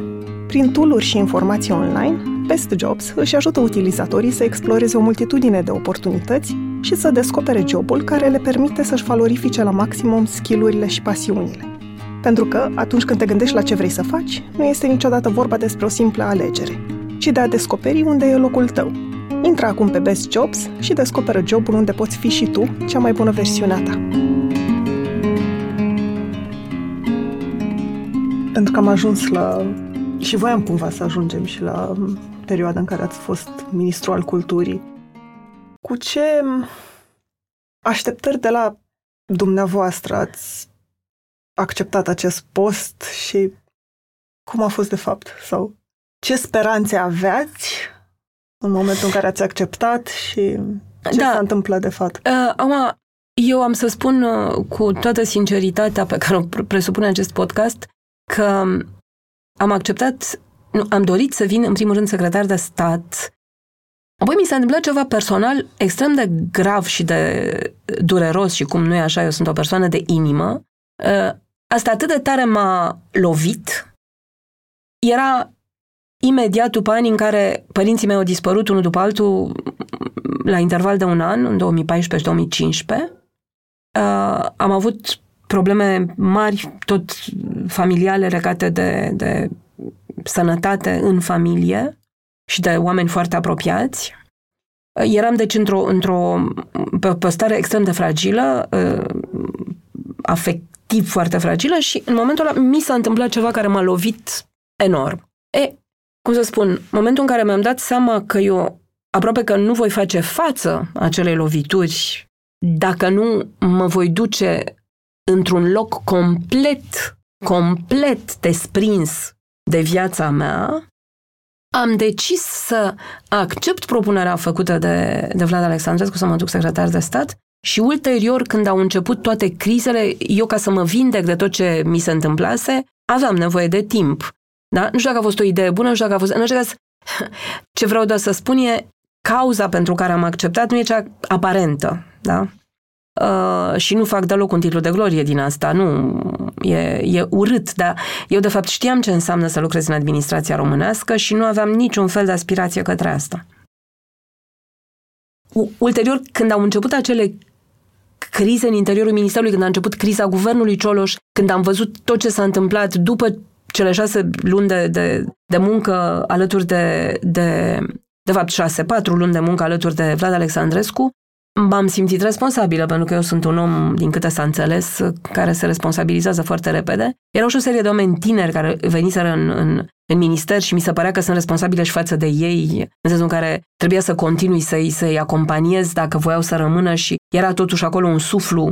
Prin tooluri și informații online, Best Jobs își ajută utilizatorii să exploreze o multitudine de oportunități și să descopere jobul care le permite să-și valorifice la maximum skillurile și pasiunile. Pentru că, atunci când te gândești la ce vrei să faci, nu este niciodată vorba despre o simplă alegere, ci de a descoperi unde e locul tău. Intră acum pe Best Jobs și descoperă jobul unde poți fi și tu cea mai bună versiune a ta. Pentru că am ajuns la... și voiam cumva să ajungem și la perioada în care ați fost ministru al culturii cu ce așteptări de la dumneavoastră ați acceptat acest post și cum a fost de fapt? Sau ce speranțe aveați în momentul în care ați acceptat și Ce Da. s-a întâmplat de fapt? Uh, Acum, eu am să spun uh, cu toată sinceritatea pe care o pr- presupune acest podcast că am acceptat, nu, am dorit să vin în primul rând secretar de stat. Apoi mi s-a întâmplat ceva personal extrem de grav și de dureros și cum nu e așa, eu sunt o persoană de inimă. Uh, Asta atât de tare m-a lovit. Era imediat după ani în care părinții mei au dispărut unul după altul la interval de un an, în 2014-2015. Uh, am avut probleme mari, tot familiale, legate de, de sănătate în familie și de oameni foarte apropiați. Uh, Eram, deci, într-o, într-o pe, pe o stare extrem de fragilă, uh, afectiv foarte fragilă și în momentul ăla mi s-a întâmplat ceva care m-a lovit enorm. E, cum să spun, momentul în care mi-am dat seama că eu aproape că nu voi face față acelei lovituri dacă nu mă voi duce într-un loc complet, complet desprins de viața mea, am decis să accept propunerea făcută de, de Vlad Alexandrescu să mă duc secretar de stat și ulterior, când au început toate crizele, eu ca să mă vindec de tot ce mi se întâmplase, aveam nevoie de timp. Da? Nu știu dacă a fost o idee bună, nu știu dacă a fost... În orice caz, [LAUGHS] ce vreau doar să spun e cauza pentru care am acceptat nu e cea aparentă. Da? Uh, și nu fac deloc un titlu de glorie din asta, nu, e, e urât, dar eu de fapt știam ce înseamnă să lucrez în administrația românească și nu aveam niciun fel de aspirație către asta. U- ulterior, când au început acele crize în interiorul Ministerului, când a început criza guvernului Cioloș, când am văzut tot ce s-a întâmplat după cele șase luni de, de, de muncă alături de, de, de fapt șase, patru luni de muncă alături de Vlad Alexandrescu, m-am simțit responsabilă, pentru că eu sunt un om, din câte s-a înțeles, care se responsabilizează foarte repede. Erau și o serie de oameni tineri care veniseră în, în, în minister și mi se părea că sunt responsabile și față de ei, în sensul în care trebuia să continui să-i, să-i acompaniez dacă voiau să rămână și era totuși acolo un suflu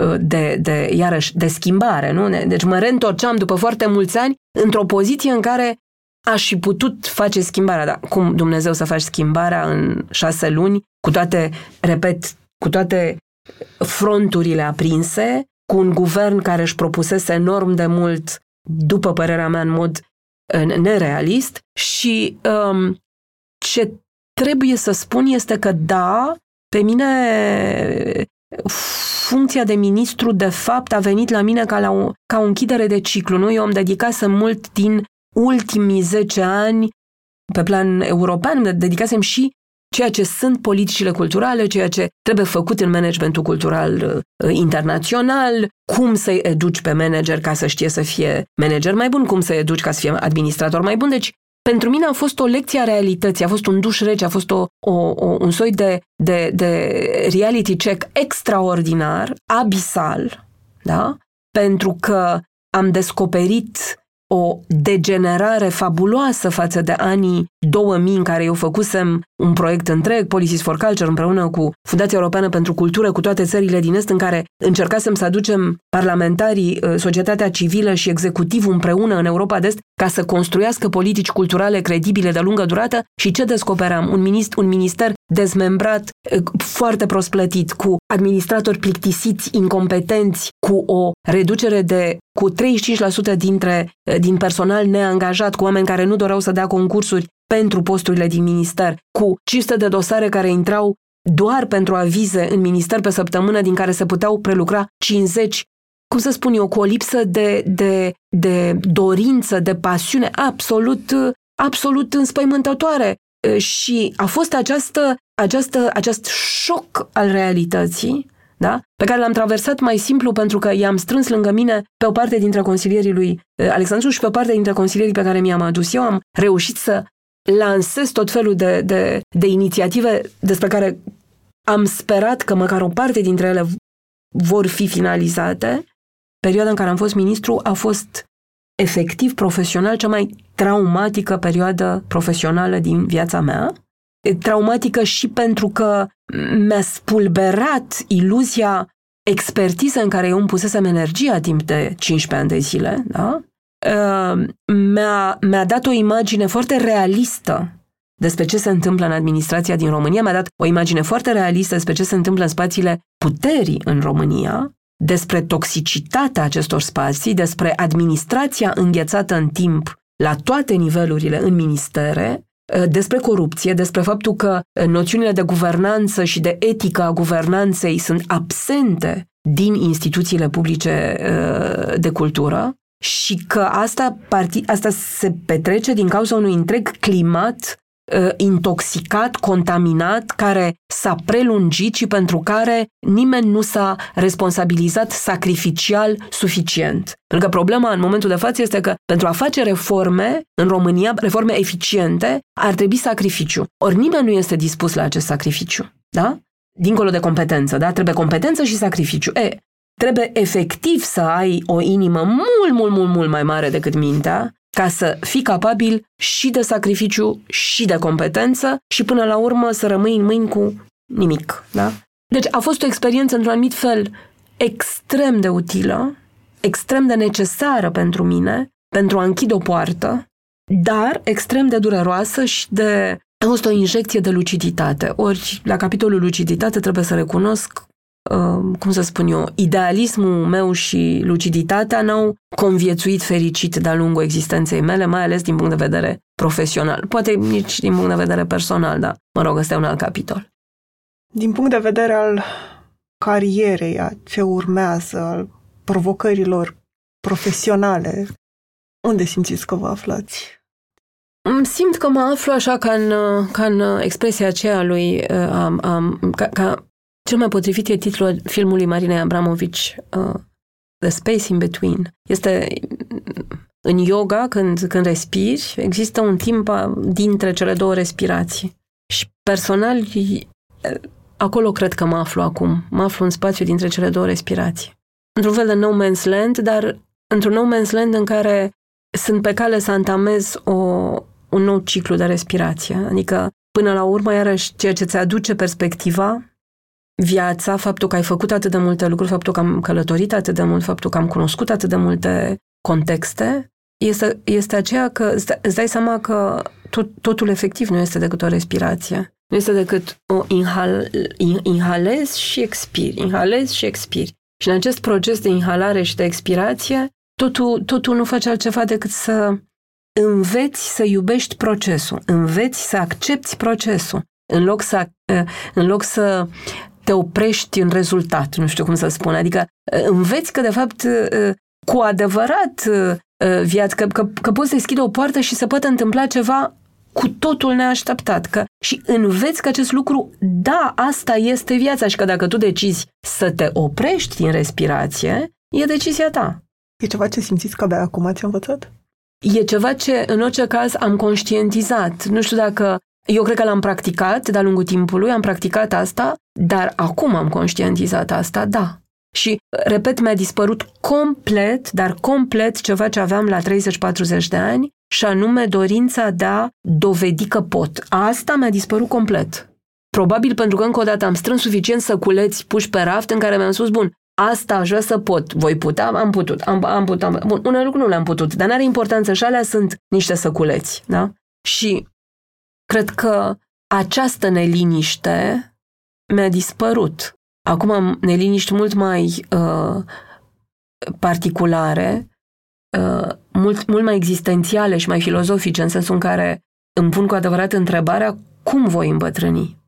uh, de, de, iarăși, de schimbare, nu? Deci mă reîntorceam după foarte mulți ani într-o poziție în care aș fi putut face schimbarea, dar cum Dumnezeu să faci schimbarea în șase luni, cu toate, repet, cu toate fronturile aprinse, cu un guvern care își propusese enorm de mult, după părerea mea, în mod uh, nerealist și um, ce trebuie să spun este că da, pe mine funcția de ministru de fapt a venit la mine ca, la o, ca o închidere de ciclu. Nu? Eu am dedicasem mult din ultimii 10 ani pe plan european, dedicasem și ceea ce sunt politicile culturale, ceea ce trebuie făcut în managementul cultural uh, internațional, cum să-i educi pe manager ca să știe să fie manager mai bun, cum să-i educi ca să fie administrator mai bun. Deci, pentru mine a fost o lecție a realității, a fost un duș rece, a fost o, o, o, un soi de, de, de reality check extraordinar, abisal, da? pentru că am descoperit o degenerare fabuloasă față de anii 2000 în care eu făcusem un proiect întreg, Policies for Culture, împreună cu Fundația Europeană pentru Cultură, cu toate țările din Est, în care încercasem să aducem parlamentarii, societatea civilă și executivul împreună în Europa de Est ca să construiască politici culturale credibile de lungă durată și ce descoperam? Un, minist, un minister dezmembrat, foarte prost plătit, cu administratori plictisiți, incompetenți, cu o reducere de cu 35% dintre, din personal neangajat, cu oameni care nu doreau să dea concursuri pentru posturile din minister, cu 500 de dosare care intrau doar pentru avize în minister pe săptămână, din care se puteau prelucra 50 cum să spun eu, cu o lipsă de, de, de dorință, de pasiune absolut, absolut înspăimântătoare. Și a fost această, această, acest șoc al realității da? pe care l-am traversat mai simplu pentru că i-am strâns lângă mine pe o parte dintre consilierii lui Alexandru și pe o parte dintre consilierii pe care mi-am adus eu. Am reușit să lansez tot felul de, de, de inițiative despre care am sperat că măcar o parte dintre ele vor fi finalizate. Perioada în care am fost ministru a fost efectiv, profesional, cea mai traumatică perioadă profesională din viața mea. Traumatică și pentru că mi-a spulberat iluzia expertiză în care eu îmi pusesem energia timp de 15 ani de zile, da? mi-a, mi-a dat o imagine foarte realistă despre ce se întâmplă în administrația din România, mi-a dat o imagine foarte realistă despre ce se întâmplă în spațiile puterii în România, despre toxicitatea acestor spații, despre administrația înghețată în timp la toate nivelurile în ministere, ă, despre corupție, despre faptul că noțiunile de guvernanță și de etică a guvernanței sunt absente din instituțiile publice ă, de cultură și că asta, asta se petrece din cauza unui întreg climat uh, intoxicat, contaminat, care s-a prelungit și pentru care nimeni nu s-a responsabilizat sacrificial suficient. Pentru că problema în momentul de față este că pentru a face reforme în România, reforme eficiente, ar trebui sacrificiu. Ori nimeni nu este dispus la acest sacrificiu. Da? Dincolo de competență, da? Trebuie competență și sacrificiu. E, trebuie efectiv să ai o inimă mult, mult, mult, mult mai mare decât mintea ca să fii capabil și de sacrificiu și de competență și până la urmă să rămâi în mâini cu nimic. Da? Deci a fost o experiență într-un anumit fel extrem de utilă, extrem de necesară pentru mine, pentru a închide o poartă, dar extrem de dureroasă și de... A fost o injecție de luciditate. Ori, la capitolul luciditate trebuie să recunosc Uh, cum să spun eu, idealismul meu și luciditatea n-au conviețuit fericit de-a lungul existenței mele, mai ales din punct de vedere profesional. Poate nici din punct de vedere personal, dar mă rog, ăsta e un alt capitol. Din punct de vedere al carierei, a ce urmează, al provocărilor profesionale, unde simțiți că vă aflați? Simt că mă aflu așa ca în, ca în expresia aceea lui, uh, um, ca, ca cel mai potrivit e titlul filmului Marinei Abramovici, uh, The Space in Between. Este în yoga, când, când respiri, există un timp dintre cele două respirații. Și personal, acolo cred că mă aflu acum. Mă aflu în spațiu dintre cele două respirații. Într-un fel de no man's land, dar într-un no man's land în care sunt pe cale să antamez o, un nou ciclu de respirație. Adică, până la urmă, iarăși, ceea ce ți aduce perspectiva viața, faptul că ai făcut atât de multe lucruri, faptul că am călătorit atât de mult, faptul că am cunoscut atât de multe contexte, este, este aceea că îți dai seama că tot, totul efectiv nu este decât o respirație. Nu este decât o inhal, inhalezi și expiri, inhalezi și expiri. Și în acest proces de inhalare și de expirație, totul, totul nu face altceva decât să înveți să iubești procesul, înveți să accepti procesul, în loc să, în loc să te oprești în rezultat, nu știu cum să spun. Adică uh, înveți că, de fapt, uh, cu adevărat uh, viața, că, că, că poți deschide o poartă și se poate întâmpla ceva cu totul neașteptat. Că, și înveți că acest lucru, da, asta este viața și că dacă tu decizi să te oprești din respirație, e decizia ta. E ceva ce simțiți că abia acum ați învățat? E ceva ce, în orice caz, am conștientizat. Nu știu dacă eu cred că l-am practicat de-a lungul timpului, am practicat asta, dar acum am conștientizat asta, da. Și, repet, mi-a dispărut complet, dar complet ceva ce aveam la 30-40 de ani, și anume dorința de a dovedi că pot. Asta mi-a dispărut complet. Probabil pentru că încă o dată am strâns suficient să culeți puși pe raft în care mi-am spus, bun, asta aș vrea să pot, voi putea, am putut, am, am putut, am, bun, unele lucruri nu le-am putut, dar n-are importanță și alea sunt niște săculeți, da? Și Cred că această neliniște mi-a dispărut. Acum am neliniști mult mai uh, particulare, uh, mult, mult mai existențiale și mai filozofice, în sensul în care îmi pun cu adevărat întrebarea cum voi îmbătrâni.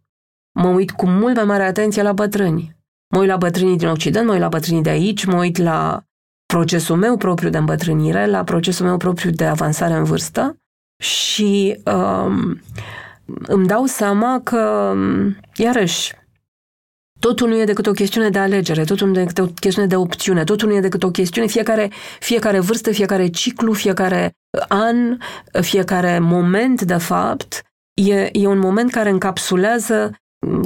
Mă uit cu mult mai mare atenție la bătrâni. Mă uit la bătrânii din Occident, mă uit la bătrânii de aici, mă uit la procesul meu propriu de îmbătrânire, la procesul meu propriu de avansare în vârstă și um, îmi dau seama că, iarăși, totul nu e decât o chestiune de alegere, totul nu e decât o chestiune de opțiune, totul nu e decât o chestiune, fiecare, fiecare vârstă, fiecare ciclu, fiecare an, fiecare moment, de fapt, e, e un moment care încapsulează,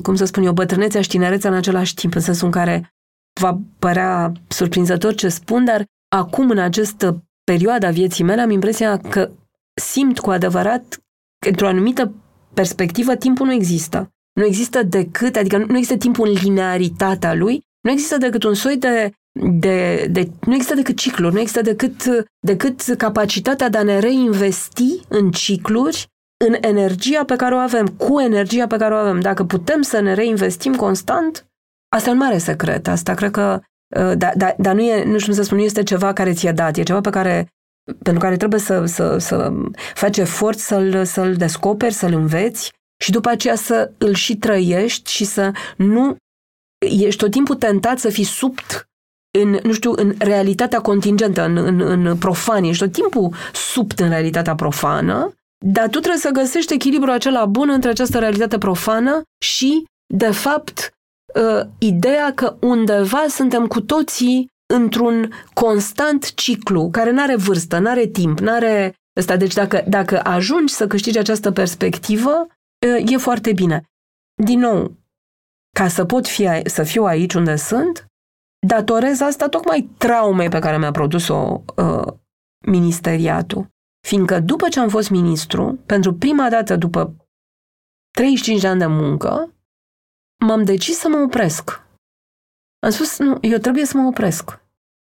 cum să spun eu, bătrânețea și tinerețea în același timp, în sensul în care va părea surprinzător ce spun, dar acum, în această perioadă a vieții mele, am impresia că simt cu adevărat într-o anumită perspectivă, timpul nu există. Nu există decât, adică nu există timpul în linearitatea lui, nu există decât un soi de, de, de nu există decât cicluri, nu există decât, decât capacitatea de a ne reinvesti în cicluri în energia pe care o avem, cu energia pe care o avem. Dacă putem să ne reinvestim constant, asta e un mare secret. Asta cred că, uh, dar da, da, nu e, nu știu cum să spun, nu este ceva care ți-e dat, e ceva pe care pentru care trebuie să, să, să faci efort să-l, să-l descoperi, să-l înveți și după aceea să îl și trăiești și să nu ești tot timpul tentat să fii subt în, nu știu, în realitatea contingentă, în, în, în profan, ești tot timpul subt în realitatea profană, dar tu trebuie să găsești echilibrul acela bun între această realitate profană și, de fapt, uh, ideea că undeva suntem cu toții într-un constant ciclu care nu are vârstă, nu are timp, nu are ăsta. Deci dacă, dacă ajungi să câștigi această perspectivă, e foarte bine. Din nou, ca să pot fi, să fiu aici unde sunt, datorez asta tocmai traumei pe care mi-a produs-o uh, ministeriatul. Fiindcă după ce am fost ministru, pentru prima dată după 35 de ani de muncă, m-am decis să mă opresc. Am spus, nu, eu trebuie să mă opresc.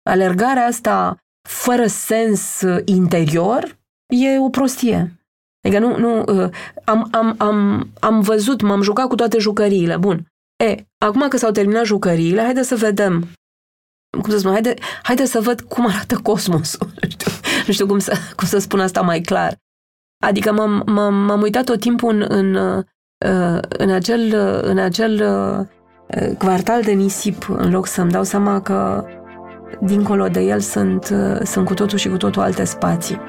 Alergarea asta fără sens uh, interior e o prostie. Adică nu, nu uh, am, am, am, am văzut, m-am jucat cu toate jucăriile. Bun. E, acum că s-au terminat jucăriile, haide să vedem. Cum să spun, haide, haide să văd cum arată cosmosul. [LAUGHS] Nu știu, nu știu cum, să, cum să spun asta mai clar. Adică m-am, m-am, m-am uitat tot timpul în, în, uh, în acel, în acel quartal de nisip, în loc să-mi dau seama că dincolo de el sunt, sunt cu totul și cu totul alte spații.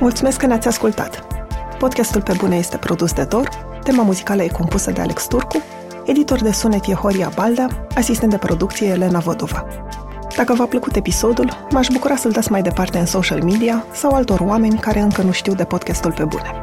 Mulțumesc că ne-ați ascultat! Podcastul Pe Bune este produs de Dor, tema muzicală e compusă de Alex Turcu, editor de sunet e Horia Balda, asistent de producție Elena Vodova. Dacă v-a plăcut episodul, m-aș bucura să-l dați mai departe în social media sau altor oameni care încă nu știu de podcastul Pe Bune.